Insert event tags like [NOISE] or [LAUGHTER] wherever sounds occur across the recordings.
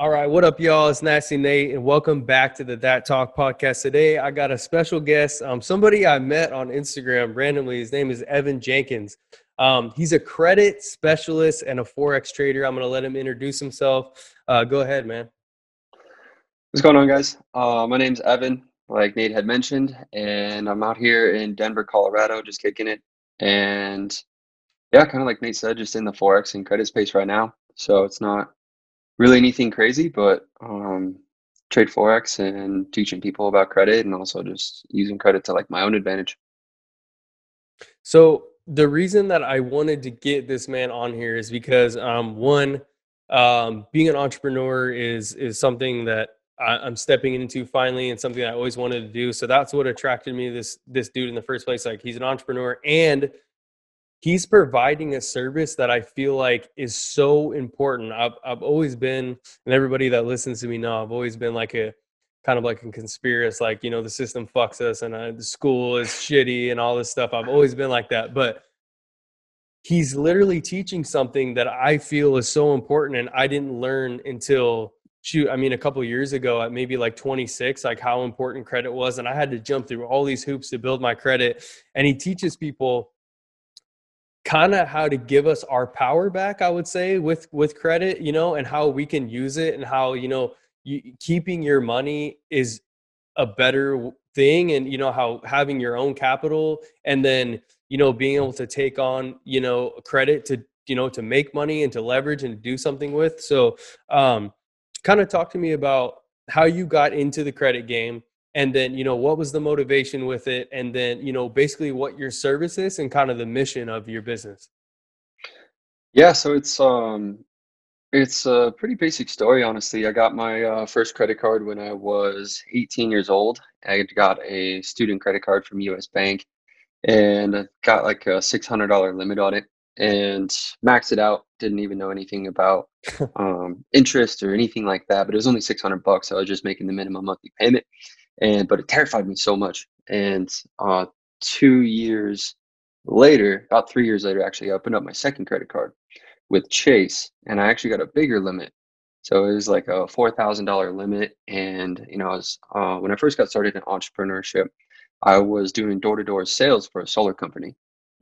All right, what up, y'all? It's Nasty Nate, and welcome back to the That Talk podcast. Today, I got a special guest, um, somebody I met on Instagram randomly. His name is Evan Jenkins. Um, he's a credit specialist and a forex trader. I'm going to let him introduce himself. Uh, go ahead, man. What's going on, guys? Uh, my name's Evan, like Nate had mentioned, and I'm out here in Denver, Colorado, just kicking it. And yeah, kind of like Nate said, just in the forex and credit space right now. So it's not really anything crazy, but um, trade forex and teaching people about credit, and also just using credit to like my own advantage. So the reason that I wanted to get this man on here is because um, one, um, being an entrepreneur is is something that I, am stepping into finally, and something I always wanted to do. So that's what attracted me to this this dude in the first place. Like he's an entrepreneur and he's providing a service that I feel like is so important. I've I've always been, and everybody that listens to me now, I've always been like a kind of like a conspiracy, like you know the system fucks us and uh, the school is shitty and all this stuff. I've always been like that, but he's literally teaching something that I feel is so important, and I didn't learn until shoot i mean a couple years ago at maybe like 26 like how important credit was and i had to jump through all these hoops to build my credit and he teaches people kind of how to give us our power back i would say with with credit you know and how we can use it and how you know you, keeping your money is a better thing and you know how having your own capital and then you know being able to take on you know credit to you know to make money and to leverage and do something with. So um kind of talk to me about how you got into the credit game and then you know what was the motivation with it and then you know basically what your service is and kind of the mission of your business. Yeah so it's um it's a pretty basic story honestly. I got my uh, first credit card when i was 18 years old. I got a student credit card from us bank and got like a $600 limit on it and maxed it out didn't even know anything about [LAUGHS] um, interest or anything like that but it was only 600 bucks so i was just making the minimum monthly payment and but it terrified me so much. And uh, two years later, about three years later, actually, I opened up my second credit card with Chase, and I actually got a bigger limit. So it was like a four thousand dollar limit, and you know, I was uh, when I first got started in entrepreneurship, I was doing door to door sales for a solar company,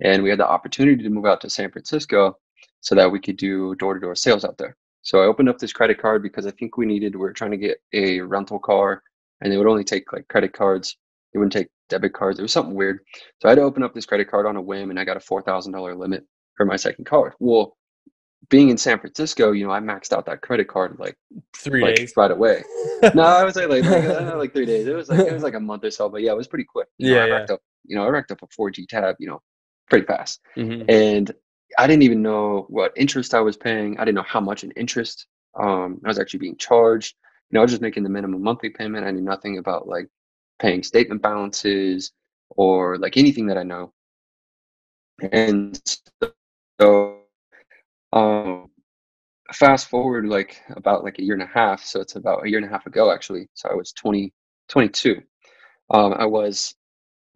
and we had the opportunity to move out to San Francisco so that we could do door to door sales out there. So I opened up this credit card because I think we needed. We are trying to get a rental car and they would only take like credit cards. They wouldn't take debit cards. It was something weird. So I had to open up this credit card on a whim, and I got a four thousand dollar limit for my second card. Well, being in San Francisco, you know, I maxed out that credit card like three like, days right away. no, I was say like like, uh, [LAUGHS] like, three days. It was like it was like a month or so, but yeah, it was pretty quick. You yeah, know, I yeah. racked up. You know, I racked up a 4G tab. You know, pretty fast, mm-hmm. and I didn't even know what interest I was paying. I didn't know how much in interest um, I was actually being charged know, I was just making the minimum monthly payment. I knew nothing about like paying statement balances or like anything that I know. And so, um, fast forward like about like a year and a half. So it's about a year and a half ago, actually. So I was 20, 22. Um, I was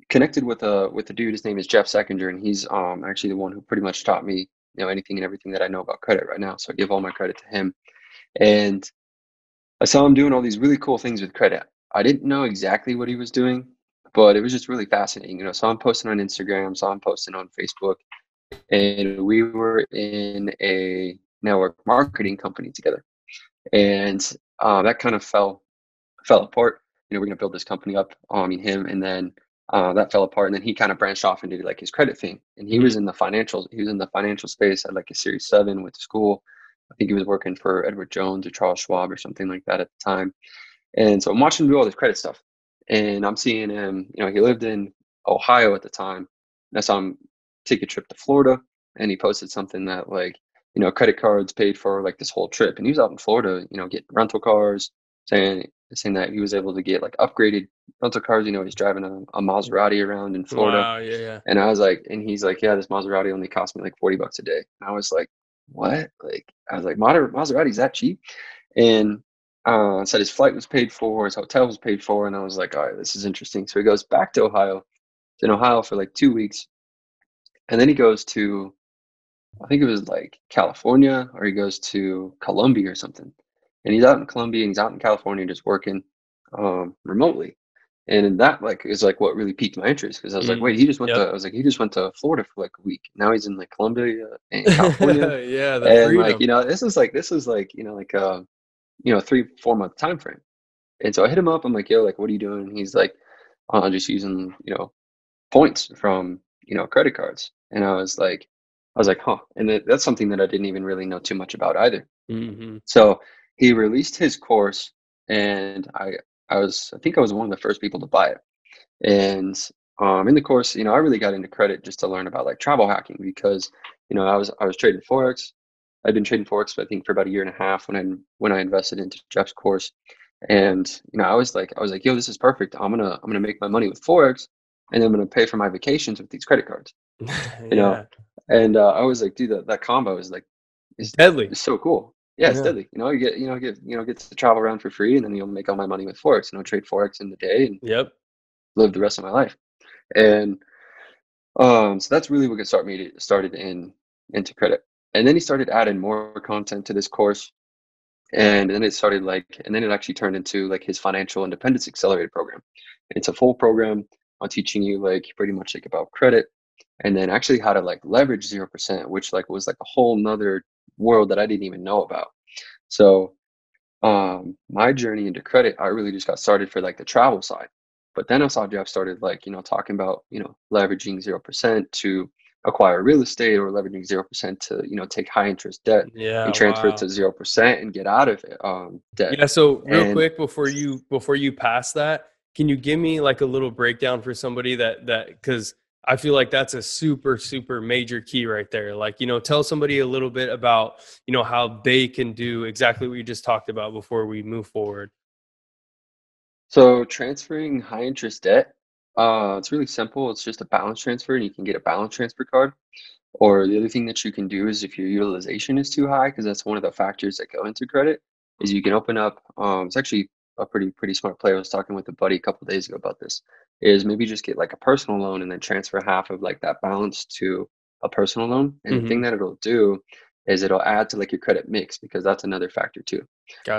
connected with a with a dude. His name is Jeff Seckinger, and he's um actually the one who pretty much taught me you know anything and everything that I know about credit right now. So I give all my credit to him. And I saw him doing all these really cool things with credit. I didn't know exactly what he was doing, but it was just really fascinating. You know, saw him posting on Instagram, saw him posting on Facebook, and we were in a network marketing company together, and uh, that kind of fell fell apart. You know, we're gonna build this company up. Um, I mean, him, and then uh, that fell apart, and then he kind of branched off into like his credit thing, and he was in the financial. He was in the financial space at like a Series Seven with school I think he was working for Edward Jones or Charles Schwab or something like that at the time. And so I'm watching him do all this credit stuff. And I'm seeing him, you know, he lived in Ohio at the time. And I saw him take a trip to Florida and he posted something that like, you know, credit cards paid for like this whole trip. And he was out in Florida, you know, getting rental cars, saying saying that he was able to get like upgraded rental cars. You know, he's driving a, a Maserati around in Florida. Wow, yeah, yeah. And I was like, and he's like, yeah, this Maserati only cost me like 40 bucks a day. And I was like, what? Like, I was like, moderate Maserati's that cheap? And uh, said his flight was paid for, his hotel was paid for, and I was like, all right, this is interesting. So he goes back to Ohio, in Ohio for like two weeks, and then he goes to, I think it was like California, or he goes to Colombia or something, and he's out in Colombia and he's out in California just working um, remotely. And that like is like what really piqued my interest because I was like, Mm, wait, he just went yep. to I was like, he just went to Florida for like a week. Now he's in like Colombia and [LAUGHS] California. yeah, and freedom. like, you know, this is like this is like, you know, like uh, you know, three, four month time frame. And so I hit him up. I'm like, yo, like, what are you doing? And he's like, oh, I'm just using, you know, points from, you know, credit cards. And I was like, I was like, huh. And that, that's something that I didn't even really know too much about either. hmm So he released his course, and I, I was, I think I was one of the first people to buy it. And um, in the course, you know, I really got into credit just to learn about like travel hacking because, you know, I was I was trading forex. I'd been trading forex, I think, for about a year and a half when I when I invested into Jeff's course, and you know, I was like, I was like, yo, this is perfect. I'm gonna I'm gonna make my money with forex, and then I'm gonna pay for my vacations with these credit cards. [LAUGHS] You know, and uh, I was like, dude, that, that combo is like is deadly. it's so cool. Yeah, it's deadly. You know, you get you know get you know get to travel around for free, and then you'll make all my money with forex. You know, trade forex in the day and Yep. live the rest of my life. And um, so that's really what got started me started in into credit. And then he started adding more content to this course. And then it started like, and then it actually turned into like his financial independence accelerated program. It's a full program on teaching you like pretty much like about credit and then actually how to like leverage zero percent, which like was like a whole nother world that I didn't even know about. So um my journey into credit, I really just got started for like the travel side. But then I saw Jeff started like, you know, talking about, you know, leveraging zero percent to acquire real estate or leveraging zero percent to, you know, take high interest debt Yeah. and transfer it to zero percent and get out of it, um debt. Yeah. So real And quick before you before you pass that, can you give me like a little breakdown for somebody that that because I feel like that's a super super major key right there. Like you know, tell somebody a little bit about you know how they can do exactly what you just talked about before we move forward. So transferring high interest debt, uh, it's really simple. It's just a balance transfer, and you can get a balance transfer card. Or the other thing that you can do is if your utilization is too high, because that's one of the factors that go into credit, is you can open up. Um, it's actually a pretty pretty smart play. I was talking with a buddy a couple days ago about this. Is maybe just get like a personal loan and then transfer half of like that balance to a personal loan. And the hmm thing that it'll do is it'll add to like your credit mix because that's another factor too.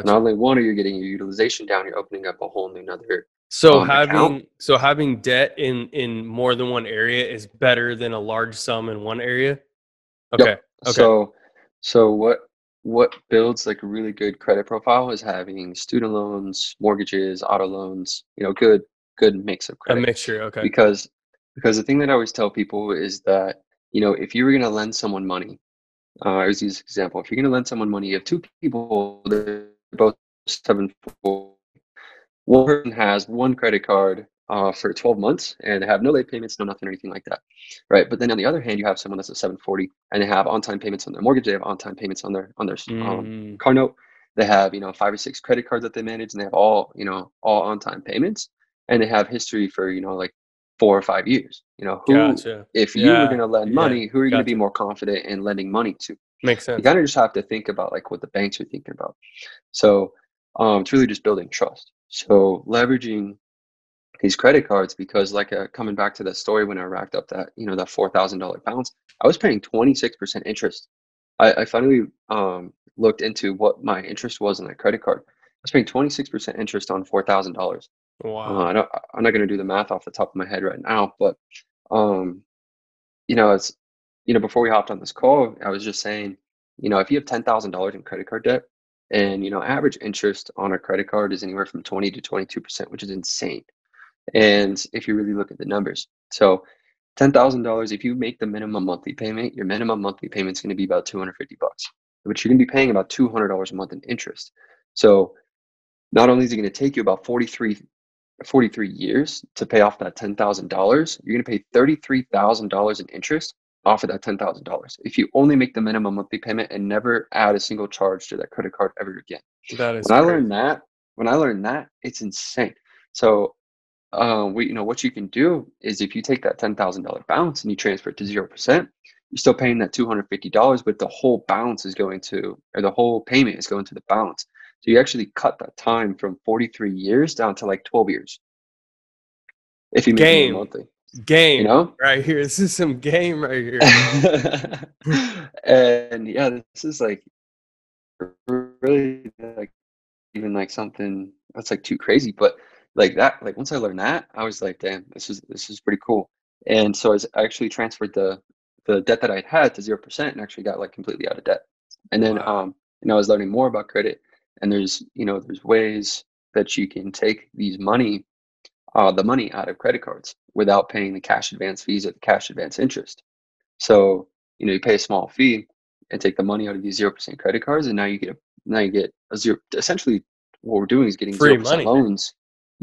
Not only one are you getting your utilization down, you're opening up a whole new another So um, account. having so having debt in in more than one area is better than a large sum in one area. Okay. Yep. Okay. So, so what what builds like a really good credit profile is having student loans, mortgages, auto loans. You know, good good mix of credit. A mixture. Okay. Because because the thing that I always tell people is that you know if you were going to lend someone money, uh, I always use this example. If you're going to lend someone money, you have two people. They're both seven four. One person has one credit card uh, for 12 months and they have no late payments, no nothing, or anything like that, right? But then on the other hand, you have someone that's a 740 and they have on-time payments on their mortgage, they have on-time payments on their on their um, Mm, car note, they have you know five or six credit cards that they manage, and they have all you know all on-time payments, and they have history for you know like four or five years. You know who, gotcha. if you were going to lend Yeah. money, who are you going to be more confident in lending money to? Makes sense. you kind of just have to think about like what the banks are thinking about. So um, it's really just building trust. So leveraging these credit cards because like uh, coming back to that story when I racked up that you know that four thousand dollar balance, I was paying twenty six percent interest. I, I finally um, looked into what my interest was on that credit card. I was paying twenty six percent interest on four thousand dollars. Uh, Wow. I don't, I'm not going to do the math off the top of my head right now, but um, you know, it's you know, before we hopped on this call, I was just saying, you know, if you have ten thousand dollars in credit card debt, and you know, average interest on a credit card is anywhere from twenty to twenty two percent, which is insane. And if you really look at the numbers, so ten thousand dollars, if you make the minimum monthly payment, your minimum monthly payment is going to be about two hundred fifty bucks, but you're going to be paying about two hundred dollars a month in interest. So not only is it going to take you about 43 43 years to pay off that $10,000, you're going to pay $33,000 in interest off of that $10,000 if you only make the minimum monthly payment and never add a single charge to that credit card ever again. That is When I learned that, when I learned that, it's insane. So, um, we, you know, what you can do is if you take that $10,000 balance and you transfer it to 0%, you're still paying that $250, but the whole balance is going to, or the whole payment is going to the balance. So you actually cut that time from 43 years down to like 12 years. If you make Game. monthly, Game you know? right here. This is some game right here. [LAUGHS] and yeah, this is like really like even like something that's like too crazy. But like that, like once I learned that, I was like, damn, this is this is pretty cool. And so I actually transferred the the debt that I had to zero percent and actually got like completely out of debt. And then wow. um, know, I was learning more about credit and there's you know, there's ways that you can take these money, uh, the money out of credit cards without paying the cash advance fees or the cash advance interest. So, you know, you pay a small fee and take the money out of these zero percent credit cards, and now you get a now you get a zero essentially what we're doing is getting zero percent loans,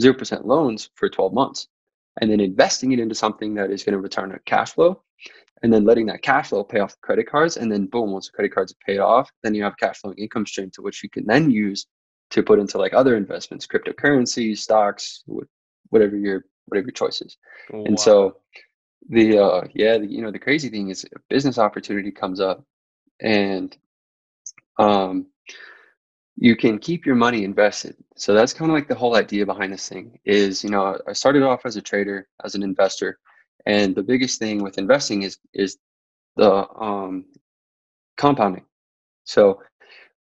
zero percent loans for 12 months, and then investing it into something that is going to return a cash flow, and then letting that cash flow pay off the credit cards, and then boom, once the credit cards are paid off, then you have cash flowing income stream to which you can then use to put into like other investments, cryptocurrency stocks, whatever your whatever your choice is. Wow. And so the uh yeah, the, you know, the crazy thing is a business opportunity comes up and um you can keep your money invested. So that's kind of like the whole idea behind this thing is, you know, I started off as a trader, as an investor, and the biggest thing with investing is is the um, compounding. So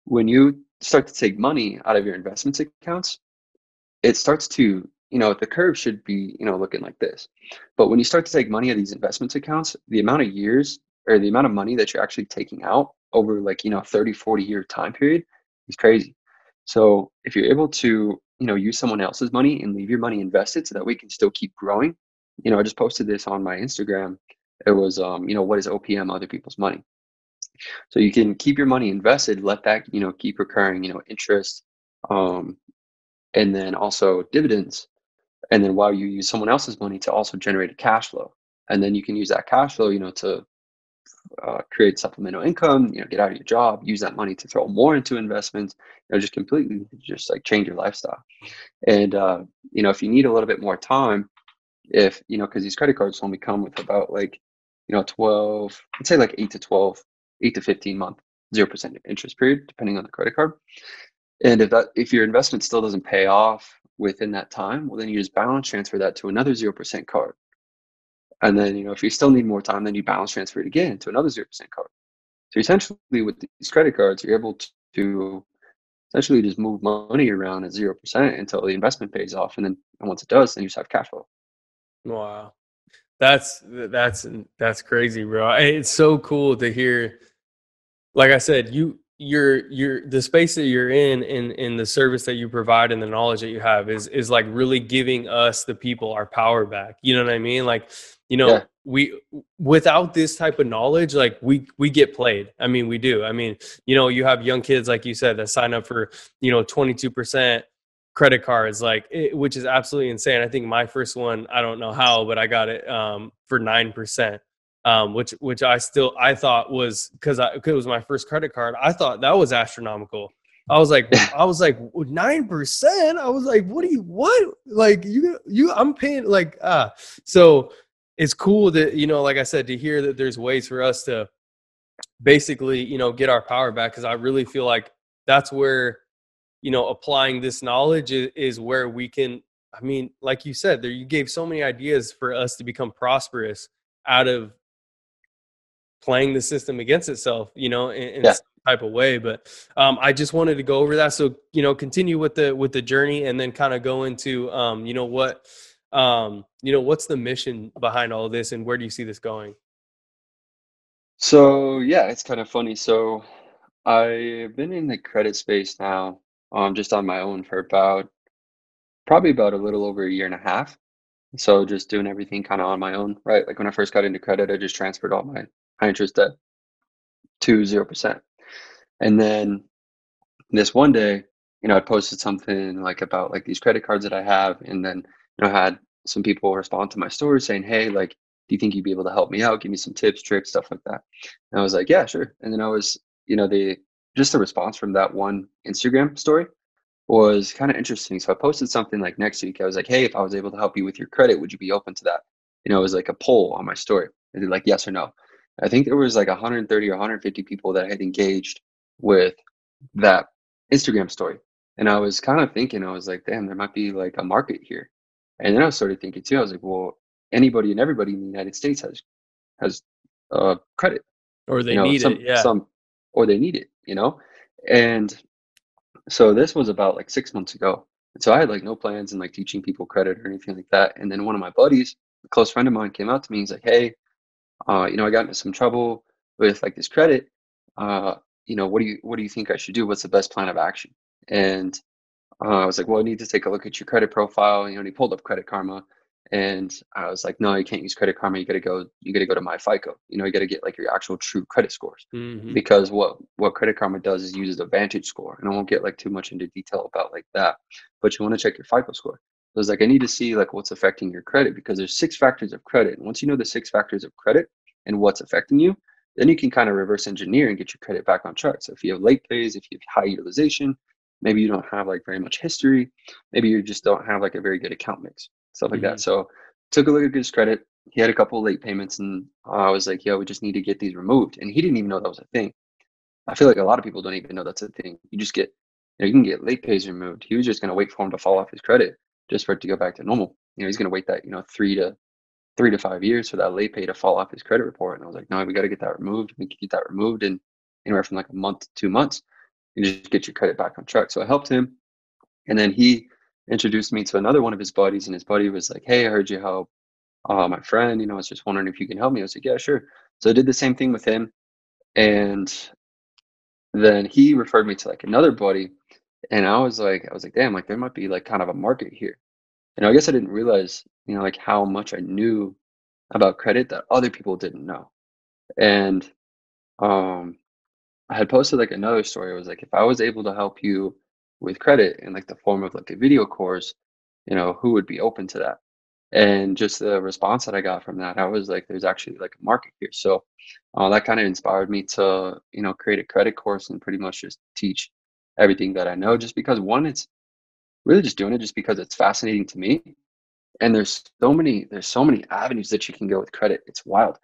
when you start to take money out of your investments accounts, it starts to, you know, the curve should be, you know, looking like this. But when you start to take money out of these investments accounts, the amount of years or the amount of money that you're actually taking out over like, you know, 30, 40 year time period is crazy. So if you're able to, you know, use someone else's money and leave your money invested so that we can still keep growing. You know, I just posted this on my Instagram. It was, um, you know, what is OPM, other people's money? So you can keep your money invested, let that, you know, keep recurring, you know, interest, um, and then also dividends. And then while you use someone else's money to also generate a cash flow. And then you can use that cash flow, you know, to uh, create supplemental income, you know, get out of your job, use that money to throw more into investments, you know, just completely just like change your lifestyle. And, uh, you know, if you need a little bit more time, if, you know, because these credit cards only come with about like, you know, 12, I'd say like 8 to 12, 8 to 15 month, 0% interest period, depending on the credit card. And if that, if your investment still doesn't pay off within that time, well, then you just balance transfer that to another 0% card and then, you know, if you still need more time, then you balance transfer it again to another 0% card. So essentially with these credit cards, you're able to essentially just move money around at 0% until the investment pays off. And then and once it does, then you just have cash flow. Wow. That's, that's, that's crazy, bro. It's so cool to hear. Like I said, you, your your the space that you're in and in the service that you provide and the knowledge that you have is is like really giving us the people our power back you know what i mean like you know yeah. we without this type of knowledge like we we get played i mean we do i mean you know you have young kids like you said that sign up for you know 22% credit cards like it, which is absolutely insane i think my first one i don't know how but i got it um, for 9% um, which which I still I thought was because I cause it was my first credit card. I thought that was astronomical. I was like [LAUGHS] I was like nine percent. I was like, what do you what like you you I'm paying like ah. So it's cool that you know, like I said, to hear that there's ways for us to basically you know get our power back because I really feel like that's where you know applying this knowledge is, is where we can. I mean, like you said, there you gave so many ideas for us to become prosperous out of playing the system against itself, you know, in, in yeah. some type of way. But um, I just wanted to go over that. So, you know, continue with the with the journey and then kind of go into um, you know, what um, you know, what's the mission behind all this and where do you see this going? So yeah, it's kind of funny. So I've been in the credit space now, um, just on my own for about probably about a little over a year and a half. So just doing everything kind of on my own, right? Like when I first got into credit, I just transferred all my high interest debt to 0%. And then this one day, you know, I posted something like about like these credit cards that I have. And then, know, I had some people respond to my story saying, Hey, like, do you think you'd be able to help me out? Give me some tips, tricks, stuff like that. And I was like, yeah, sure. And then I was, you know, the, just the response from that one Instagram story was kind of interesting. So I posted something like next week. I was like, Hey, if I was able to help you with your credit, would you be open to that? You know, it was like a poll on my story. And they're like, yes or no. I think there was like 130 or 150 people that had engaged with that Instagram story. And I was kind of thinking, I was like, damn, there might be like a market here. And then I started thinking too, I was like, well, anybody and everybody in the United States has has uh, credit. Or they you know, need some, it, yeah. Some, or they need it, you know? And So this was about like six months ago. And so I had like no plans in like teaching people credit or anything like that. And then one of my buddies, a close friend of mine, came out to me. He's like, "Hey, uh, you know, I got into some trouble with like this credit. Uh, you know, what do you what do you think I should do? What's the best plan of action?" And uh, I was like, "Well, I need to take a look at your credit profile." You know, and he pulled up Credit Karma, and I was like, "No, you can't use Credit Karma. You got to go. You got to go to MyFICO. You know, you got to get like your actual true credit scores." hmm because what what Credit Karma does is uses a Vantage score, and I won't get like too much into detail about like that, but you want to check your FICO score. So it's like I need to see like what's affecting your credit because there's six factors of credit, and once you know the six factors of credit and what's affecting you, then you can kind of reverse engineer and get your credit back on track. So if you have late pays, if you have high utilization, maybe you don't have like very much history, maybe you just don't have like a very good account mix, stuff like that. hmm So took a look at his credit. He had a couple of late payments, and I was like, "Yo, we just need to get these removed." And he didn't even know that was a thing. I feel like a lot of people don't even know that's a thing. You just get, you know, you can get late pays removed. He was just going to wait for him to fall off his credit just for it to go back to normal. You know, he's going to wait that, you know, three to three to five years for that late pay to fall off his credit report. And I was like, no, we got to get that removed. We can get that removed in anywhere from like a month to two months and just get your credit back on track. So I helped him. And then he introduced me to another one of his buddies. And his buddy was like, hey, I heard you help uh, my friend. You know, I was just wondering if you can help me. I was like, yeah, sure. So I did the same thing with him. And then he referred me to like another buddy and i was like i was like damn like there might be like kind of a market here and i guess i didn't realize you know like how much i knew about credit that other people didn't know and um i had posted like another story i was like if i was able to help you with credit in like the form of like a video course you know who would be open to that and just the response that I got from that, I was like, there's actually like a market here. So uh, that kind of inspired me to, you know, create a credit course and pretty much just teach everything that I know. Just because one, it's really just doing it just because it's fascinating to me. And there's so many, there's so many avenues that you can go with credit. It's wild.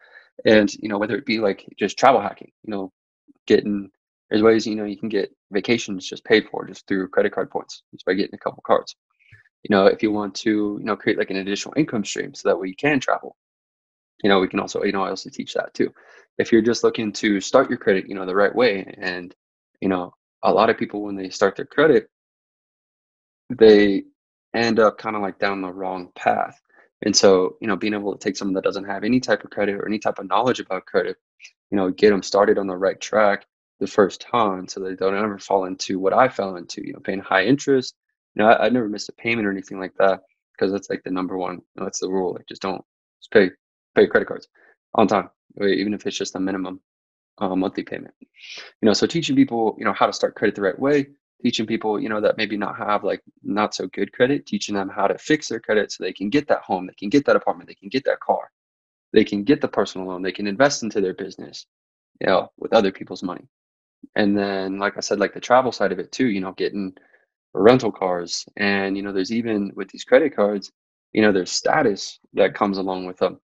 And you know, whether it be like just travel hacking, you know, getting there's ways you know you can get vacations just paid for just through credit card points just by getting a couple cards. You know if you want to you know create like an additional income stream so that way you can travel you know we can also you know i also teach that too. If you're just looking to start your credit you know the right way and you know a lot of people when they start their credit they end up kind of like down the wrong path. And so you know being able to take someone that doesn't have any type of credit or any type of knowledge about credit you know get them started on the right track the first time so they don't ever fall into what i fell into you know paying high interest you know, I, I never missed a payment or anything like that because that's like the number one. You know, that's the rule. Like, just don't just pay pay credit cards on time, even if it's just a minimum uh, monthly payment. You know, so teaching people, you know, how to start credit the right way. Teaching people, you know, that maybe not have like not so good credit. Teaching them how to fix their credit so they can get that home, they can get that apartment, they can get that car, they can get the personal loan, they can invest into their business, you know, with other people's money. And then, like I said, like the travel side of it too. You know, getting rental cars and you know there's even with these credit cards you know there's status that comes along with them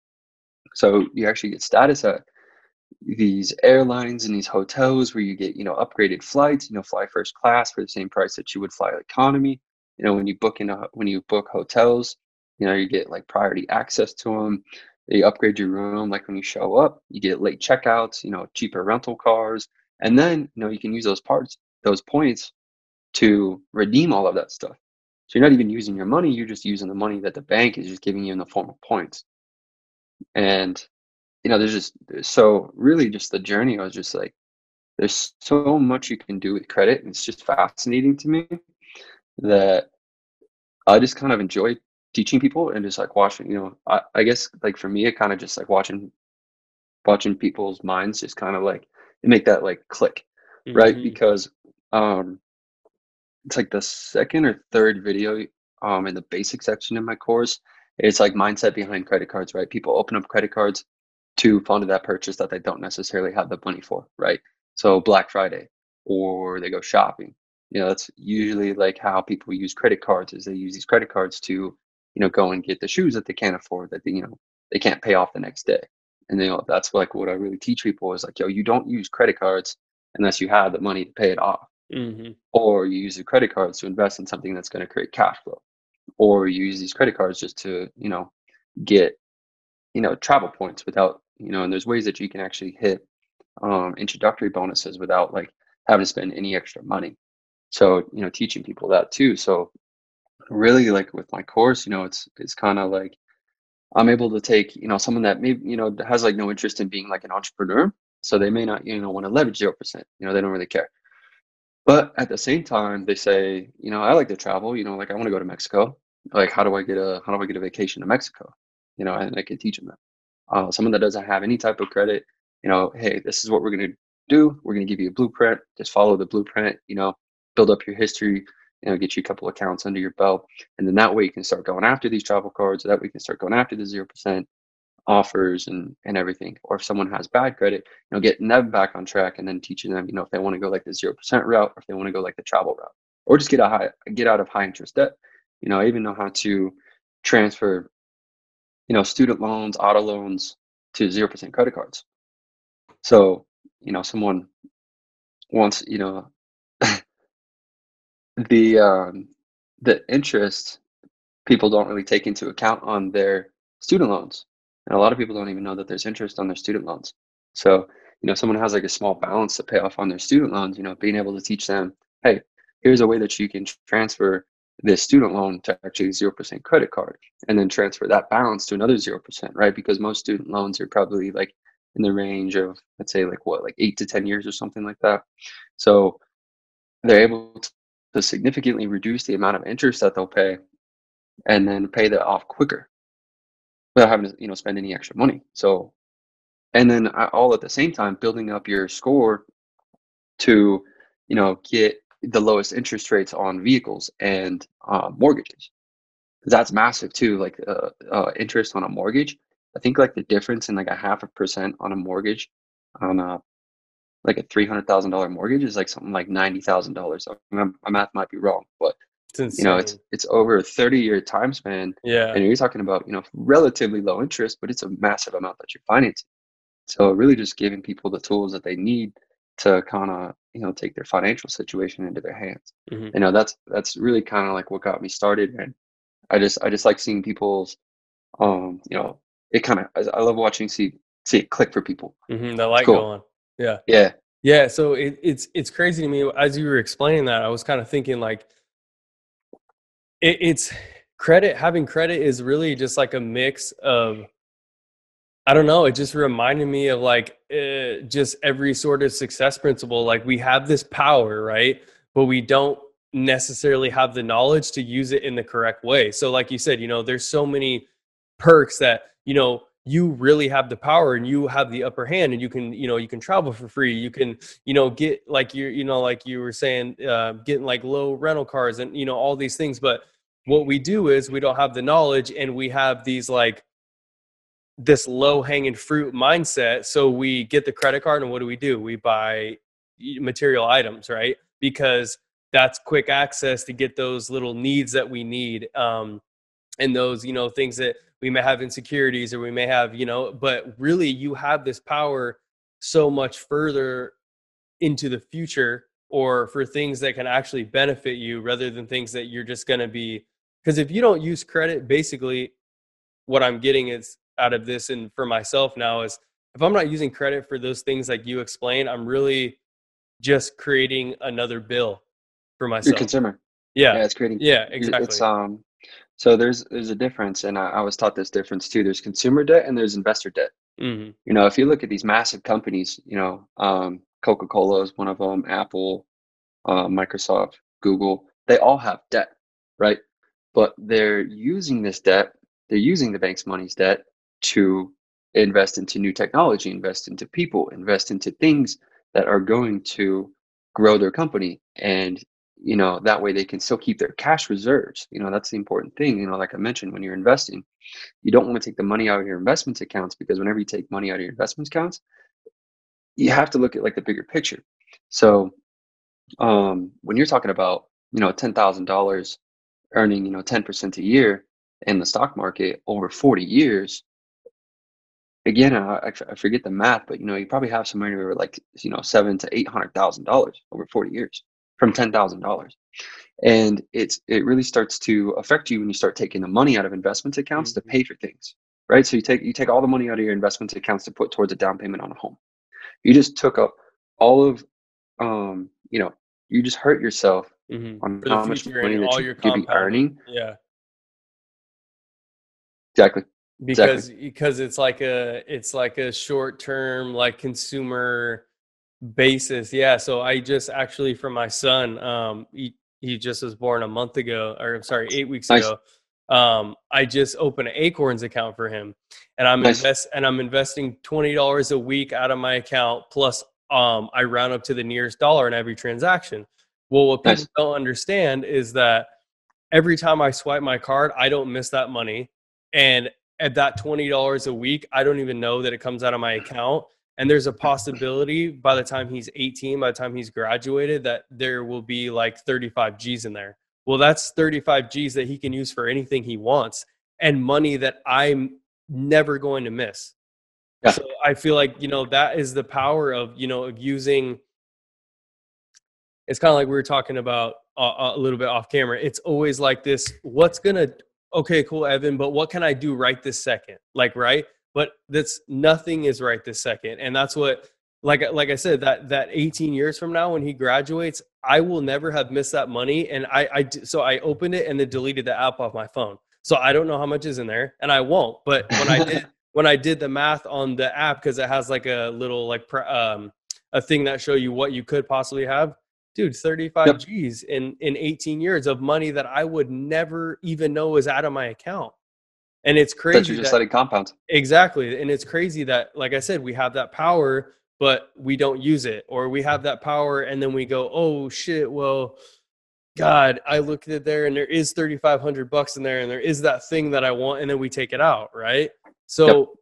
so you actually get status at these airlines and these hotels where you get you know upgraded flights you know fly first class for the same price that you would fly economy you know when you book in a, when you book hotels you know you get like priority access to them they upgrade your room like when you show up you get late checkouts you know cheaper rental cars and then you know you can use those parts those points to redeem all of that stuff. So you're not even using your money, you're just using the money that the bank is just giving you in the form of points. And you know, there's just so really just the journey I was just like there's so much you can do with credit and it's just fascinating to me that I just kind of enjoy teaching people and just like watching, you know, I, I guess like for me it kind of just like watching watching people's minds just kind of like make that like click, right? hmm Because um it's like the second or third video um in the basic section in my course. It's like mindset behind credit cards, right? People open up credit cards to fund that purchase that they don't necessarily have the money for, right? So Black Friday or they go shopping. You know, that's usually like how people use credit cards is they use these credit cards to, you know, go and get the shoes that they can't afford that they, you know, they can't pay off the next day. And you know, that's like what I really teach people is like, yo, you don't use credit cards unless you have the money to pay it off hmm or you use the credit cards to invest in something that's going to create cash flow or you use these credit cards just to you know get you know travel points without you know and there's ways that you can actually hit um, introductory bonuses without like having to spend any extra money So, you know, teaching people that too. So really like with my course, you know, it's it's kind of like I'm able to take, you know, someone that maybe, you know, has like no interest in being like an entrepreneur. So they may not, you know, want to leverage 0%. You know, they don't really care. But at the same time, they say, you know, I like to travel, you know, like I want to go to Mexico. Like, how do I get a, how do I get a vacation to Mexico? You know, and I can teach them that. Uh, someone that doesn't have any type of credit, you know, hey, this is what we're going to do. We're going to give you a blueprint. Just follow the blueprint, you know, build up your history, you know, get you a couple accounts under your belt. And then that way you can start going after these travel cards. That way you can start going after the 0% offers and, and everything. Or if someone has bad credit, you know, getting them back on track and then teaching them, you know, if they want to go like the 0% route or if they want to go like the travel route or just get a high, get out of high interest debt. You know, I even know how to transfer, you know, student loans, auto loans to 0% credit cards. So, you know, someone wants, you know, the um, the interest people don't really take into account on their student loans, and a lot of people don't even know that there's interest on their student loans. So, you know, someone has like a small balance to pay off on their student loans. You know, being able to teach them, hey, here's a way that you can transfer this student loan to actually zero percent credit card, and then transfer that balance to another zero percent, right? Because most student loans are probably like in the range of let's say like what like eight to ten years or something like that. So they're able to significantly reduce the amount of interest that they'll pay and then pay that off quicker without having to you know spend any extra money. So and then all at the same time building up your score to you know get the lowest interest rates on vehicles and uh, mortgages. That's massive too like uh, uh, interest on a mortgage. I think like the difference in like a half a percent on a mortgage on a like a three hundred thousand dollar mortgage is like something like ninety thousand dollars. My math might be wrong, but you know it's it's over a thirty year time span. Yeah, and you're talking about you know relatively low interest, but it's a massive amount that you're financing. So really, just giving people the tools that they need to kind of you know take their financial situation into their hands. Mm-hmm. You know that's that's really kind of like what got me started, and I just I just like seeing people's um you know it kind of I love watching see see it click for people. Mm-hmm, the light cool. go on. Yeah. Yeah. Yeah. So it, it's it's crazy to me as you were explaining that. I was kind of thinking like it, it's credit. Having credit is really just like a mix of I don't know. It just reminded me of like uh, just every sort of success principle. Like we have this power, right? But we don't necessarily have the knowledge to use it in the correct way. So, like you said, you know, there's so many perks that you know you really have the power and you have the upper hand and you can you know you can travel for free. You can you know get like you you know like you were saying uh, getting like low rental cars and you know all these things. But what we do is we don't have the knowledge and we have these like this low hanging fruit mindset. So we get the credit card and what do we do? We buy material items right? Because that's quick access to get those little needs that we need um, and those you know things that we may have insecurities or we may have you know but really you have this power so much further into the future or for things that can actually benefit you rather than things that you're just going to be because if you don't use credit basically what i'm getting is out of this and for myself now is if i'm not using credit for those things like you explain i'm really just creating another bill for myself. Your consumer. Yeah, yeah it's creating yeah exactly it's um so there's there's a difference, and I, I, was taught this difference too. There's consumer debt and there's investor debt. Mm-hmm. You know, if you look at these massive companies, you know, um, Coca Cola is one of them, Apple, uh, Microsoft, Google. They all have debt, right? But they're using this debt. They're using the bank's money's debt to invest into new technology, invest into people, invest into things that are going to grow their company and you know that way they can still keep their cash reserves you know that's the important thing you know like i mentioned when you're investing you don't want to take the money out of your investments accounts because whenever you take money out of your investments accounts you have to look at like the bigger picture. So um, when you're talking about you know $10000 earning you know 10% a year in the stock market over 40 years again I, I forget the math but you know you probably have somewhere like you know seven to eight hundred thousand dollars over 40 years from $10,000. And it's it really starts to affect you when you start taking the money out of investment accounts mm-hmm. to pay for things, right? So you take you take all the money out of your investment accounts to put towards a down payment on a home. You just took up all of um, you know, you just hurt yourself Mhm. on how much money that all you your could be earning. Yeah. Exactly. because because it's like a it's like a short term like consumer basis yeah so i just actually for my son um he, he just was born a month ago or I'm sorry eight weeks Nice. ago um i just opened an acorns account for him and i'm Nice. invest and i'm investing $20 a week out of my account plus um i round up to the nearest dollar in every transaction well what people Nice. don't understand is that every time i swipe my card i don't miss that money and at that $20 a week, I don't even know that it comes out of my account. And there's a possibility by the time he's 18, by the time he's graduated, that there will be like 35 G's in there. Well, that's 35 G's that he can use for anything he wants and money that I'm never going to miss. Yeah. So I feel like, you know, that is the power of, you know, of using it's kind of like we were talking about uh, a little bit off camera. It's always like this what's going to okay, cool, Evan, but what can I do right this second? Like, right? But that's nothing is right this second. And that's what like like I said, that that 18 years from now when he graduates, I will never have missed that money. And i i so I opened it and then deleted the app off my phone. So I don't know how much is in there, and I won't. But when I did [LAUGHS] when I did the math on the app because it has like a little like um a thing that show you what you could possibly have, dude 35 Yep. g's in in 18 years of money that i would never even know was out of my account and it's That crazy you're just that- letting compound. exactly and it's crazy that like i said we have that power but we don't use it or we have that power and then we go oh shit well god i looked at there and there is 3500 bucks in there and there is that thing that i want and then we take it out right? So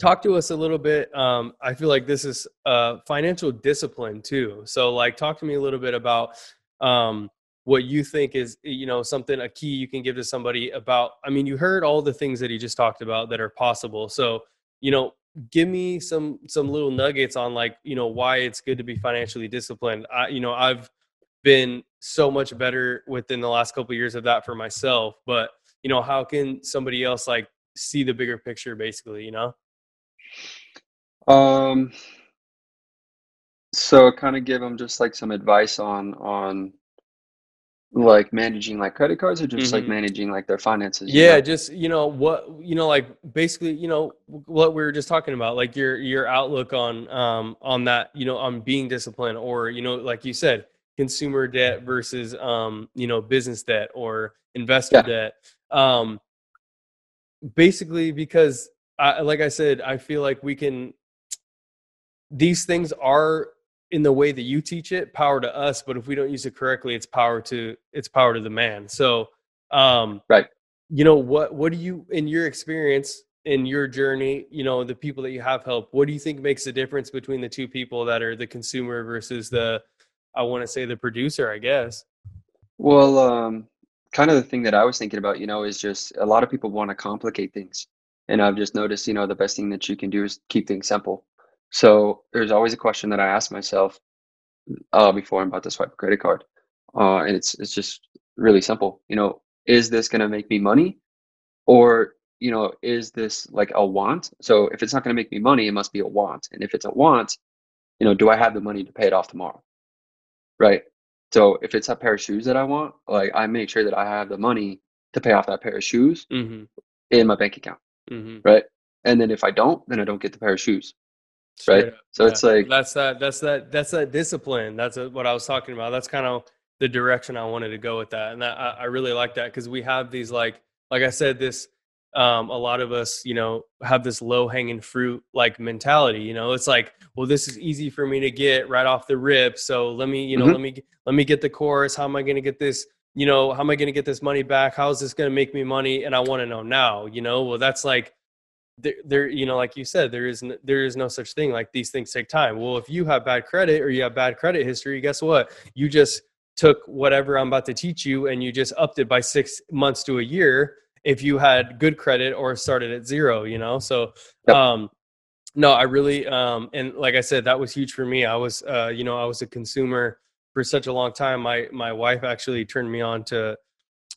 talk to us a little bit um, i feel like this is uh, financial discipline too. So like talk to me a little bit about um, what you think is you know something a key you can give to somebody about i mean you heard all the things that he just talked about that are possible. So you know give me some some little nuggets on like you know why it's good to be financially disciplined. I you know i've been so much better within the last couple of years of that for myself but you know how can somebody else like see the bigger picture basically you know? Um, so kind of give them just like some advice on on like managing like credit cards or just like Mhm. managing like their finances. you yeah know? just you know what you know like basically you know what we were just talking about like your your outlook on um on that you know on being disciplined or you know like you said consumer debt versus um you know business debt or investor Yeah. debt um basically because I, like i said i feel like we can these things are in the way that you teach it power to us but if we don't use it correctly it's power to it's power to the man so um Right. you know what what do you in your experience in your journey you know the people that you have helped what do you think makes the difference between the two people that are the consumer versus the i want to say the producer i guess Well, um, kind of the thing that I was thinking about, you know, is just a lot of people want to complicate things. And I've just noticed, you know, the best thing that you can do is keep things simple. So there's always a question that I ask myself uh, before I'm about to swipe a credit card. Uh, and it's it's just really simple. You know, is this going to make me money? Or, you know, is this like a want? So if it's not going to make me money, it must be a want. And if it's a want, you know, do I have the money to pay it off tomorrow? Right. So if it's a pair of shoes that I want, like I make sure that I have the money to pay off that pair of shoes mm-hmm, in my bank account, mm-hmm. right? And then if I don't, then I don't get the pair of shoes. Right. So it's like that's that that's that that's that discipline. That's a, what i was talking about. That's kind of the direction i wanted to go with that. And that, I, I really like that because we have these like like i said this um, a lot of us you know have this low hanging fruit like mentality you know? It's like well this is easy for me to get right off the rip. So let me you know Mhm. let me let me get the course. How am i going to get this you know how am i going to get this money back? How is this going to make me money? And i want to know now you know? Well that's like there, there you know like you said there is n- there is no such thing like these things take time. Well if you have bad credit or you have bad credit history guess what? You just took whatever i'm about to teach you and you just upped it by six months to a year if you had good credit or started at zero you know? So Yep. um no i really um and like i said that was huge for me. I was uh you know i was a consumer for such a long time. My my wife actually turned me on to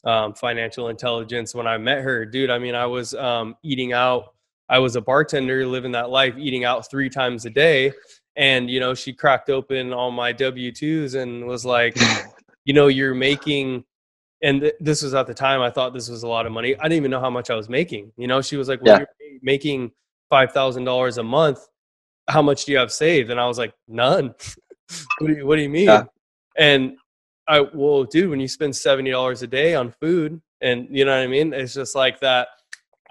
um, financial intelligence when i met her. Dude i mean i was um eating out I was a bartender living that life, eating out three times a day. And, you know, she cracked open all my W 2s and was like, [LAUGHS] you know, you're making, and th- this was at the time I thought this was a lot of money. I didn't even know how much I was making. You know, she was like, well, Yeah. you're making five thousand dollars a month. How much do you have saved? And I was like, none. [LAUGHS] what, do you, what do you mean? Yeah. And I, well, dude, when you spend seventy dollars a day on food, and you know what I mean, it's just like that.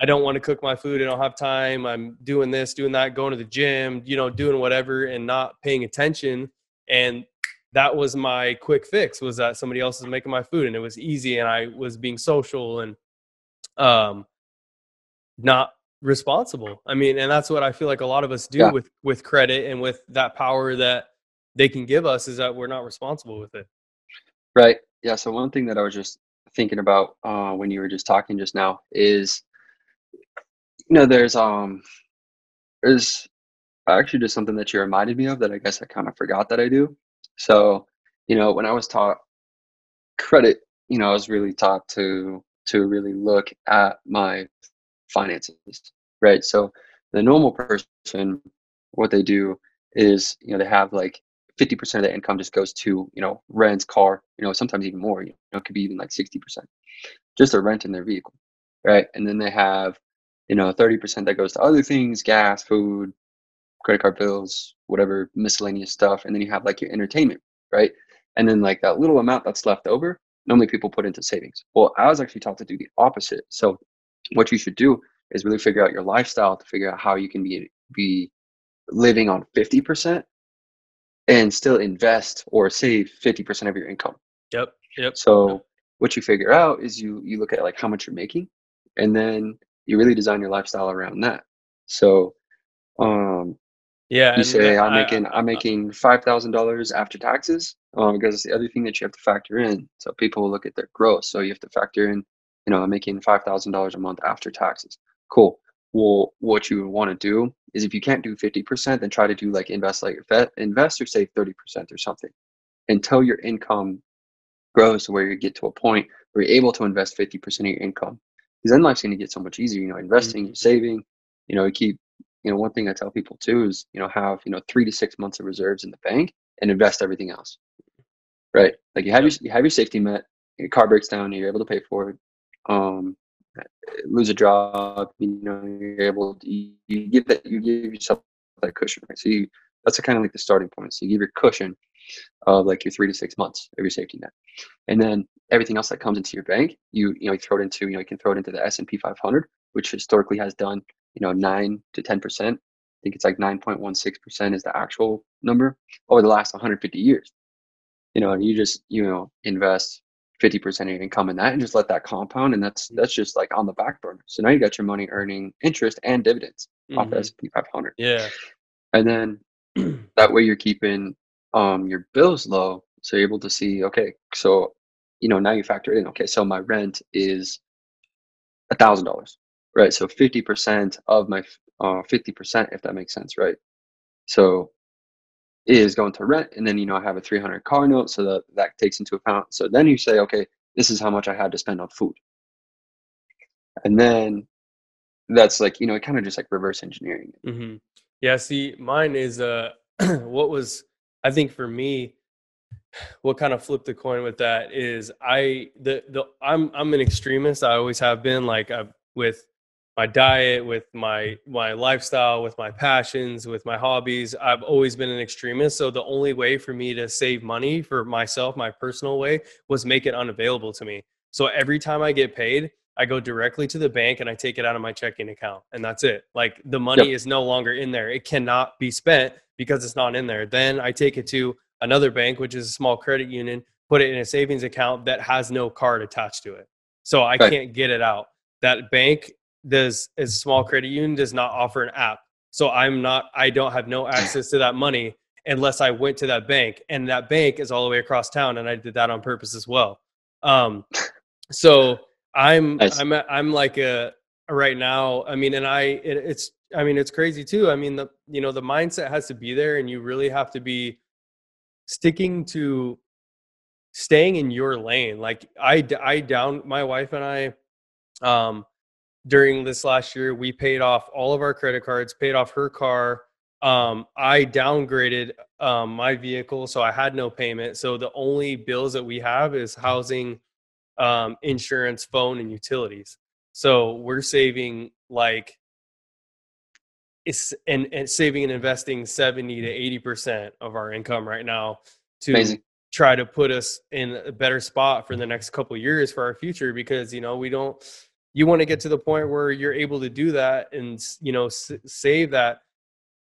I don't want to cook my food. I don't have time. I'm doing this, doing that, going to the gym, you know, doing whatever, and not paying attention. And that was my quick fix. Was that somebody else is making my food, and it was easy, and I was being social and um, not responsible. I mean, and that's what I feel like a lot of us do Yeah. with with credit and with that power that they can give us is that we're not responsible with it. Right. Yeah. So one thing that I was just thinking about uh, when you were just talking just now is, you know, there's um, there's actually just something that you reminded me of that I guess I kind of forgot that I do. So, you know, when I was taught credit, you know, I was really taught to to really look at my finances, right? So the normal person, what they do is, you know, they have like 50% of the income just goes to, you know, rent, car, you know, sometimes even more, you know, it could be even like 60%, just a rent in their vehicle, right? And then they have, you know, 30% that goes to other things, gas, food, credit card bills, whatever miscellaneous stuff. And then you have like your entertainment, right? And then like that little amount that's left over, normally people put into savings. Well, I was actually taught to do the opposite. So what you should do is really figure out your lifestyle to figure out how you can be be living on 50% and still invest or save 50% of your income. Yep. Yep. So what you figure out is you you look at like how much you're making and then you really design your lifestyle around that. So um Yeah. you say I'm I- making I'm making five thousand dollars after taxes um, because it's the other thing that you have to factor in. So people will look at their gross. So you have to factor in, you know, I'm making five thousand dollars a month after taxes. Cool. Well, what you want to do is if you can't do fifty percent, then try to do like invest like invest or save thirty percent or something until your income grows to where you get to a point where you're able to invest fifty percent of your income. Then life's going to get so much easier. You know, investing, Mhm. saving. You know, you keep you know, one thing I tell people too is, you know, have, you know, three to six months of reserves in the bank and invest everything else. Right. Like you have your, you have your safety net, your car breaks down, you're able to pay for it. Um, lose a job, you know, you're able to, you, you give that, you give yourself that cushion, right? So you, that's kind of like the starting point. So you give your cushion of like your three to six months of your safety net. And then everything else that comes into your bank, you, you know, you throw it into, you know, you can throw it into the S&P 500, which historically has done you know, nine to ten percent. I think it's like nine point one six percent is the actual number over the last 150 years. You know, and you just you know invest 50 percent of your income in that and just let that compound, and that's that's just like on the back burner. So now you got your money earning interest and dividends off the Mhm. S&P 500, Yeah. and then [CLEARS THROAT] that way you're keeping um your bills low, so you're able to see okay, so you know now you factor in okay, so my rent is a thousand dollars right so 50% of my uh 50% if that makes sense right so is going to rent and then you know i have a 300 car note so that that takes into account so then you say okay this is how much i had to spend on food and then that's like you know it kind of just like reverse engineering it. hmm Yeah. See, mine is uh, [CLEARS THROAT] what was I think for me, what kind of flipped the coin with that is I the the I'm I'm an extremist. I always have been like I with my diet, with my my lifestyle, with my passions, with my hobbies. I've always been an extremist. So the only way for me to save money for myself, my personal way, was make it unavailable to me. So every time I get paid, I go directly to the bank and I take it out of my checking account, and that's it. Like the money is no longer in there; it cannot be spent because it's not in there. Then I take it to another bank, which is a small credit union, put it in a savings account that has no card attached to it, so I Right. can't get it out. That bank does is a small credit union does not offer an app, so I'm not. I don't have no access to that money unless I went to that bank, and that bank is all the way across town, and I did that on purpose as well. Um, so I'm [LAUGHS] Nice. I'm I'm like a right now. I mean, and I it, it's I mean it's crazy too. I mean the you know the mindset has to be there, and you really have to be sticking to staying in your lane. Like I, I down my wife and I um during this last year we paid off all of our credit cards, paid off her car. um, I downgraded um, my vehicle, so I had no payment. So the only bills that we have is housing, um, insurance, phone, and utilities. So we're saving like it's and, and saving and investing 70 to 80 percent of our income right now to Amazing. try to put us in a better spot for the next couple years for our future because you know we don't you want to get to the point where you're able to do that and you know s- save that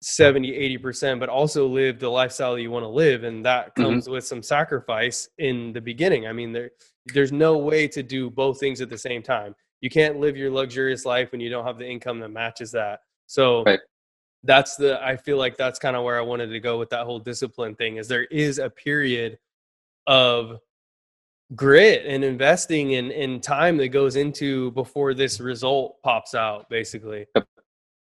70 80% but also live the lifestyle you want to live and that Mhm. comes with some sacrifice in the beginning i mean there there's no way to do both things at the same time you can't live your luxurious life when you don't have the income that matches that so Right. that's the i feel like that's kind of where i wanted to go with that whole discipline thing is there is a period of grit and investing in in time that goes into before this result pops out basically Yep.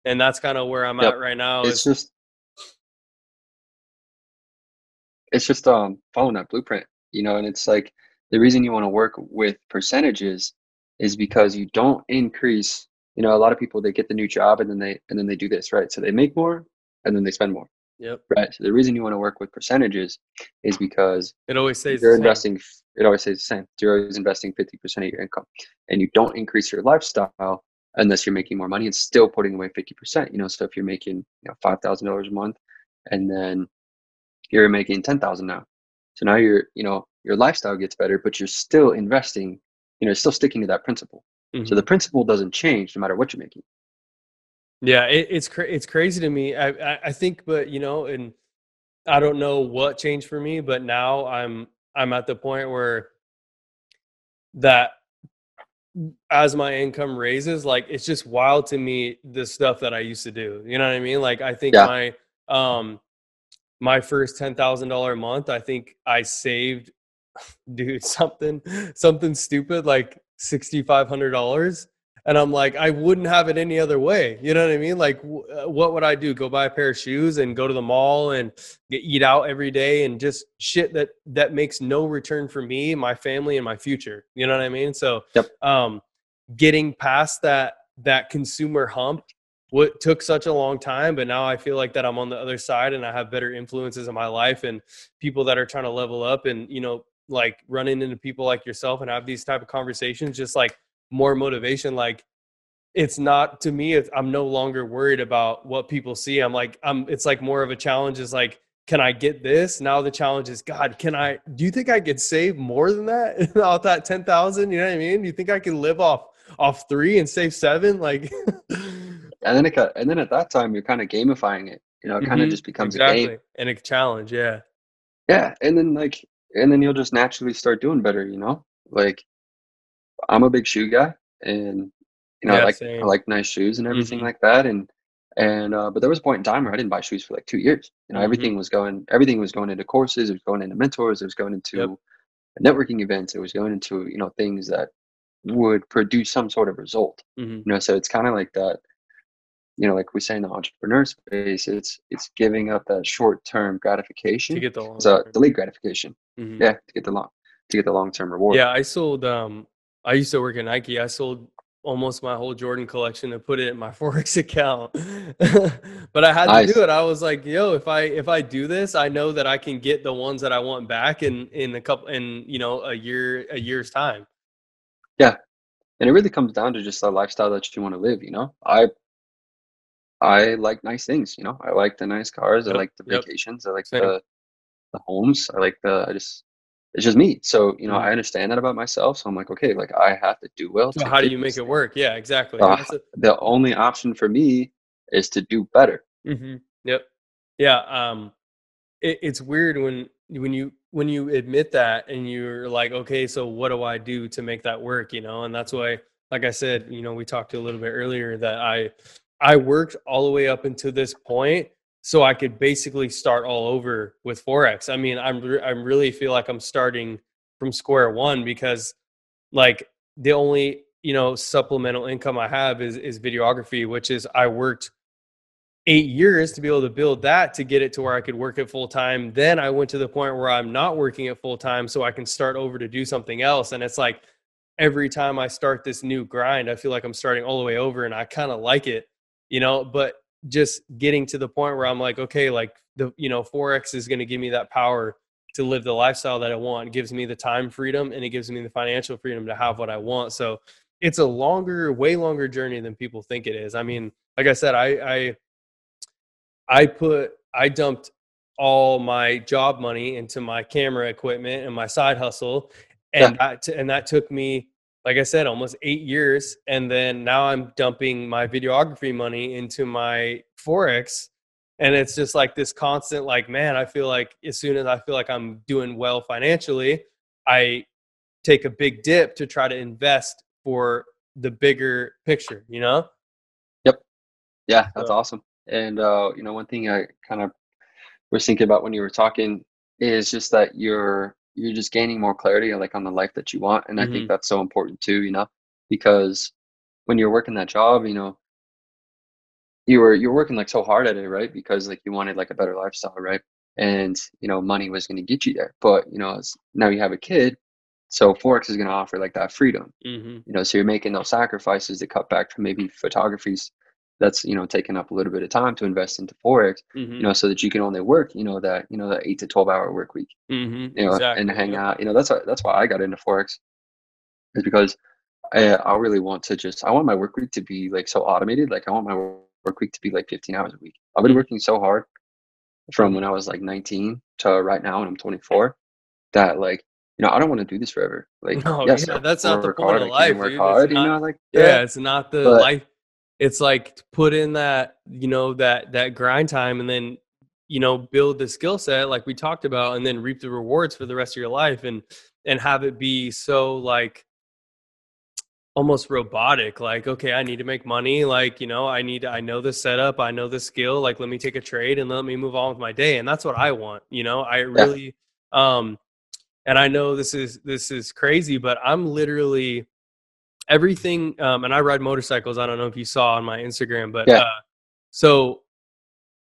and that's kind of where i'm Yep. at right now it's is just it's just um following that blueprint you know and it's like the reason you want to work with percentages is because you don't increase you know a lot of people they get the new job and then they and then they do this right? So they make more and then they spend more yep. right? So the reason you want to work with percentages is because it always stays you're the same. investing it always says the same. You're always investing 50% of your income and you don't increase your lifestyle unless you're making more money and still putting away 50% you know? So if you're making you know $5000 a month and then you're making 10000 now. So now you're you know your lifestyle gets better but you're still investing you know still sticking to that principle so Mhm. the principle doesn't change no matter what you're making yeah it, it's cra- it's crazy to me I, I i think but you know and i don't know what changed for me but now i'm i'm at the point where that as my income raises like it's just wild to me the stuff that i used to do you know what i mean like i think Yeah. my um my first $10,000 a month i think i saved [LAUGHS] dude something something stupid like $6500 and i'm like i wouldn't have it any other way. You know what i mean? Like w- uh, what would i do? Go buy a pair of shoes and go to the mall and get, eat out every day and just shit that that makes no return for me my family and my future. You know what i mean? So Yep. um getting past that that consumer hump what took such a long time but now i feel like that i'm on the other side and i have better influences in my life and people that are trying to level up and you know like running into people like yourself and have these type of conversations just like more motivation like it's not to me it's, i'm no longer worried about what people see. I'm like i'm it's like more of a challenge is like can i get this? Now the challenge is god can i do you think i could save more than that [LAUGHS] off that 10000 you know what i mean? Do you think i can live off off three and save seven? Like [LAUGHS] and then it and then at that time you're kind of gamifying it you know it kind of Mhm, just becomes a game. And a challenge yeah. Yeah and then like and then you'll just naturally start doing better you know like i'm a big shoe guy and you know i like same. i like nice shoes and everything Mhm. like that and and uh but there was a point in time where i didn't buy shoes for like two years you know Mhm. everything was going everything was going into courses it was going into mentors it was going into Yep. networking events it was going into you know things that would produce some sort of result Mhm. you know so it's kind of like that you know like we say in the entrepreneur space it's it's giving up that short-term gratification to get the long term. delayed gratification Mhm. yeah to get the long to get the long-term reward Yeah, I sold. Um, I used to work at Nike. I sold almost my whole Jordan collection to put it in my [LAUGHS] forex account. [LAUGHS] but I had to Nice. do it. I was like, "Yo, if I if I do this, I know that I can get the ones that I want back in in a couple in you know a year a year's time." Yeah, and it really comes down to just the lifestyle that you want to live you know i i like nice things you know i like the nice cars i like the yep. vacations i like Same. the the homes i like the i just it's just me so you know i understand that about myself so i'm like okay like i have to do well So to how do you make these it work? Yeah, exactly. Uh, a- the only option for me is to do better hmm Yep. Yeah. Um, it, it's weird when when you when you admit that and you're like, okay, so what do I do to make that work? You know, and that's why, like I said, you know, we talked a little bit earlier that I I worked all the way up until this point so I could basically start all over with forex. I mean, I'm re- I really feel like I'm starting from square one because like the only you know supplemental income I have is is videography, which is I worked eight years to be able to build that to get it to where I could work it full time. Then I went to the point where I'm not working it full time, so I can start over to do something else. And it's like every time I start this new grind, I feel like I'm starting all the way over, and I kind of like it, you know. But just getting to the point where I'm like, okay, like the you know forex is going to give me that power to live the lifestyle that I want. It gives me the time freedom and it gives me the financial freedom to have what I want. So it's a longer, way longer journey than people think it is. I mean, like I said, I I I put I dumped all my job money into my camera equipment and my side hustle and yeah. that and that took me like I said, almost eight years. And then now I'm dumping my videography money into my Forex. And it's just like this constant, like, man, I feel like as soon as I feel like I'm doing well financially, I take a big dip to try to invest for the bigger picture, you know? Yep. Yeah, that's so. awesome. And, uh, you know, one thing I kind of was thinking about when you were talking is just that you're you're just gaining more clarity like on the life that you want and mm-hmm. i think mm-hmm. that's so important too you know because when you're working that job you know you were you're working like so hard at it right because like you wanted like a better lifestyle right and you know money was going to get you there but you know now you have a kid so forex is going to offer like that freedom mm-hmm. you know so you're making those sacrifices to cut back from maybe photography's that's you know taking up a little bit of time to invest into forex mm-hmm. you know so that you can only work you know that you know that eight to 12 hour work week mm-hmm. you know exactly. and hang out you know that's that's why i got into forex is because I, I really want to just i want my work week to be like so automated like i want my work week to be like 15 hours a week i've been mm-hmm. working so hard from when i was like 19 to right now and i'm 24 that like you know, I don't want to do this forever. Like, no, [LAUGHS] yes, yeah, that's not the point hard, of life. Work hard, not, you know, like yeah, it's not the but, life it's like put in that you know that that grind time and then you know build the skill set like we talked about and then reap the rewards for the rest of your life and and have it be so like almost robotic like okay i need to make money like you know i need i know this setup i know this skill like let me take a trade and let me move on with my day. And that's what i want you know? I really um and i know this is this is crazy but i'm literally everything um, and i ride motorcycles i don't know if you saw on my instagram but yeah. uh, so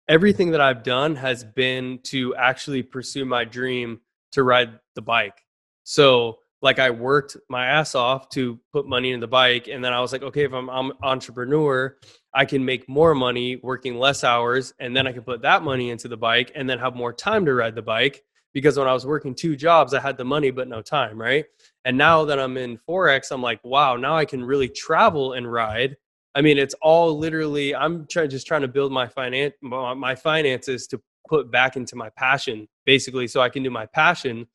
everything that i've done has been to actually pursue my dream to ride the bike so like i worked my ass off to put money in the bike and then i was like okay if i'm, I'm entrepreneur i can make more money working less hours and then i can put that money into the bike and then have more time to ride the bike because when I was working two jobs, I had the money but no time, right? And now that I'm in Forex, I'm like, wow, now I can really travel and ride. I mean, it's all literally I'm trying just trying to build my finance my finances to put back into my passion, basically, so I can do my passion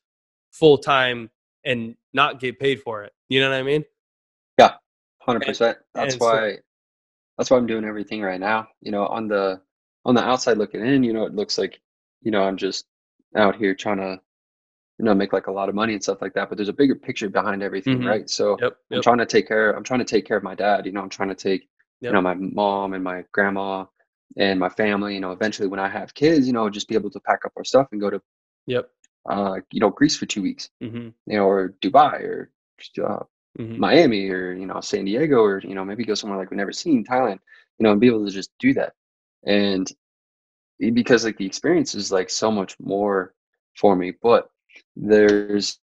full time and not get paid for it. You know what I mean? Yeah, hundred percent. That's why so, that's why I'm doing everything right now. You know, on the on the outside looking in, you know, it looks like, you know, I'm just out here trying to you know make like a lot of money and stuff like that but there's a bigger picture behind everything mm-hmm. right so yep, yep. i'm trying to take care i'm trying to take care of my dad you know i'm trying to take yep. you know my mom and my grandma and my family you know eventually when i have kids you know just be able to pack up our stuff and go to yep uh you know greece for two weeks mm-hmm. you know or dubai or uh, mm-hmm. miami or you know san diego or you know maybe go somewhere like we've never seen thailand you know and be able to just do that and because like the experience is like so much more for me but there's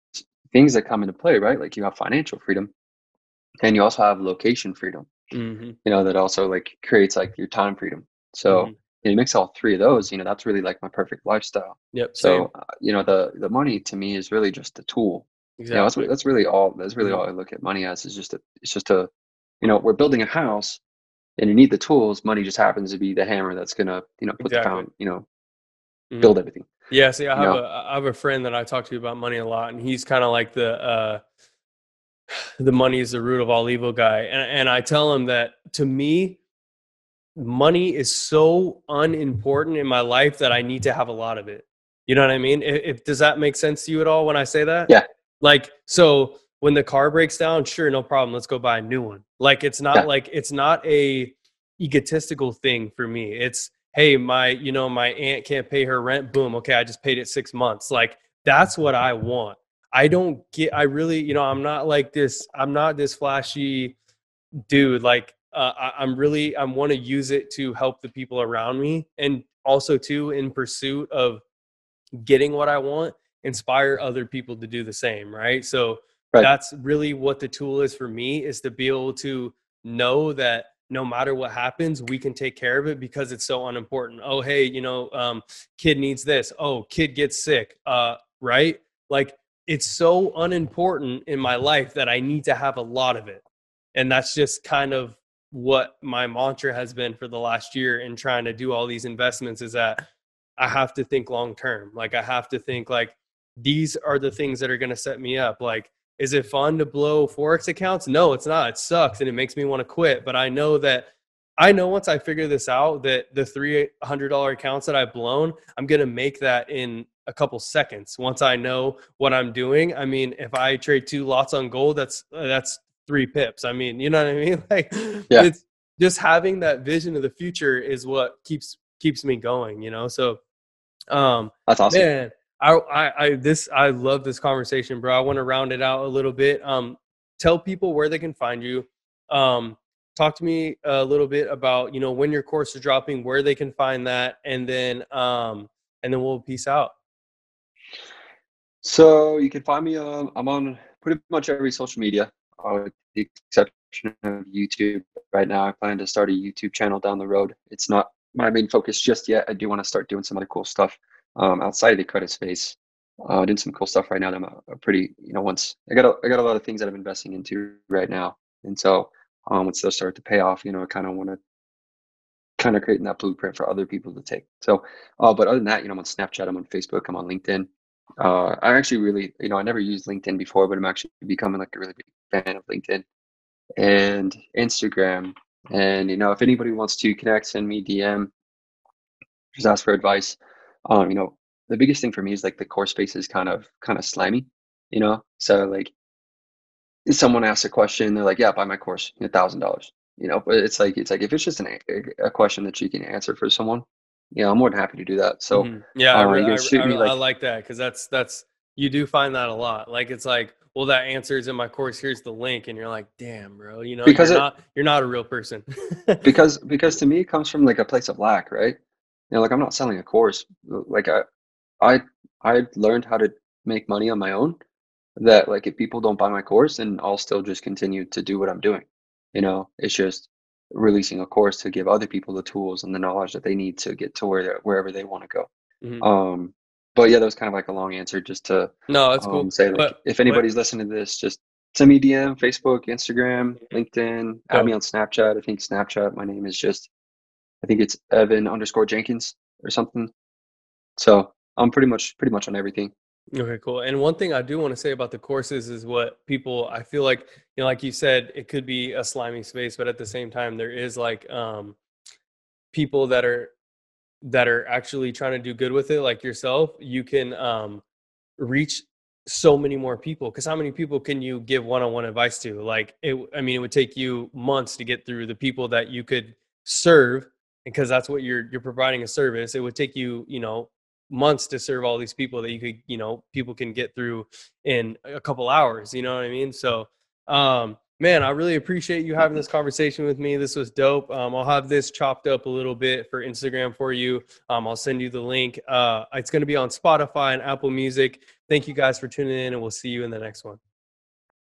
things that come into play right like you have financial freedom and you also have location freedom mm-hmm. you know that also like creates like your time freedom so mm-hmm. you mix all three of those you know that's really like my perfect lifestyle yep so uh, you know the the money to me is really just a tool exactly. you know that's, that's really all that's really mm-hmm. all i look at money as is just a it's just a you know we're building a house and you need the tools. Money just happens to be the hammer that's gonna, you know, put exactly. the pound, you know, mm-hmm. build everything. Yeah. See, I have know? a I have a friend that I talk to about money a lot, and he's kind of like the uh, [SIGHS] the money is the root of all evil guy, and and I tell him that to me, money is so unimportant in my life that I need to have a lot of it. You know what I mean? If, if does that make sense to you at all when I say that? Yeah. Like so when the car breaks down, sure, no problem. Let's go buy a new one. Like it's not yeah. like it's not a egotistical thing for me. It's hey, my you know my aunt can't pay her rent. Boom, okay, I just paid it six months. Like that's what I want. I don't get. I really, you know, I'm not like this. I'm not this flashy dude. Like uh, I, I'm really, I want to use it to help the people around me, and also too in pursuit of getting what I want, inspire other people to do the same. Right. So Right. That's really what the tool is for me is to be able to know that no matter what happens, we can take care of it because it's so unimportant. Oh, hey, you know, um, kid needs this. Oh, kid gets sick. Uh, right? Like it's so unimportant in my life that I need to have a lot of it. And that's just kind of what my mantra has been for the last year in trying to do all these investments is that I have to think long term. Like I have to think like these are the things that are going to set me up. Like is it fun to blow forex accounts? No, it's not. It sucks and it makes me want to quit, but I know that I know once I figure this out that the $300 accounts that I've blown, I'm going to make that in a couple seconds once I know what I'm doing. I mean, if I trade two lots on gold, that's that's three pips. I mean, you know what I mean? [LAUGHS] Like, yeah. it's just having that vision of the future is what keeps keeps me going. You know, so um, that's awesome. Man, I, I, this I love this conversation, bro. I want to round it out a little bit. Um, tell people where they can find you. Um, talk to me a little bit about you know when your course is dropping, where they can find that, and then um, and then we'll peace out. So you can find me on I'm on pretty much every social media, uh, with the exception of YouTube. Right now, I plan to start a YouTube channel down the road. It's not my main focus just yet. I do want to start doing some other cool stuff um, outside of the credit space. Uh, doing some cool stuff right now. That I'm a, a, pretty, you know, once I got a, I got a lot of things that I'm investing into right now, and so um, once those start to pay off, you know, I kind of want to kind of creating that blueprint for other people to take. So, uh, but other than that, you know, I'm on Snapchat, I'm on Facebook, I'm on LinkedIn uh, I actually really, you know, I never used LinkedIn before, but I'm actually becoming like a really big fan of LinkedIn and Instagram. And you know, if anybody wants to connect, send me DM, just ask for advice. Um, you know, the biggest thing for me is like the course space is kind of kind of slimy, you know. So like, if someone asks a question, they're like, "Yeah, buy my course, a thousand dollars." You know, but it's like it's like if it's just an, a question that you can answer for someone, yeah, I'm more than happy to do that. So mm-hmm. yeah, uh, I, I, I, like- I, like that because that's that's you do find that a lot. Like it's like, well, that answer is in my course. Here's the link, and you're like, damn, bro, you know, because you're it, not you're not a real person. [LAUGHS] because because to me, it comes from like a place of lack, right? You know, like I'm not selling a course. Like I I I learned how to make money on my own. That like if people don't buy my course, then I'll still just continue to do what I'm doing. You know, it's just releasing a course to give other people the tools and the knowledge that they need to get to where wherever they want to go. Mm-hmm. Um, but yeah, that was kind of like a long answer just to no, that's um, cool. Say like but, if anybody's but, listening to this, just send me DM, Facebook, Instagram, mm-hmm. LinkedIn, add me on Snapchat. I think Snapchat, my name is just, I think it's Evan underscore Jenkins or something. So I'm pretty much pretty much on everything. Okay, cool. And one thing I do want to say about the courses is what people I feel like, you know, like you said, it could be a slimy space, but at the same time, there is like um people that are that are actually trying to do good with it, like yourself, you can um reach so many more people because how many people can you give one-on-one advice to like it i mean it would take you months to get through the people that you could serve because that's what you're you're providing a service. It would take you you know months to serve all these people that you could you know people can get through in a couple hours you know what i mean? So um man i really appreciate you having this conversation with me. This was dope. Um, i'll have this chopped up a little bit for instagram for you. Um, i'll send you the link. Uh, it's going to be on spotify and apple music. Thank you guys for tuning in and we'll see you in the next one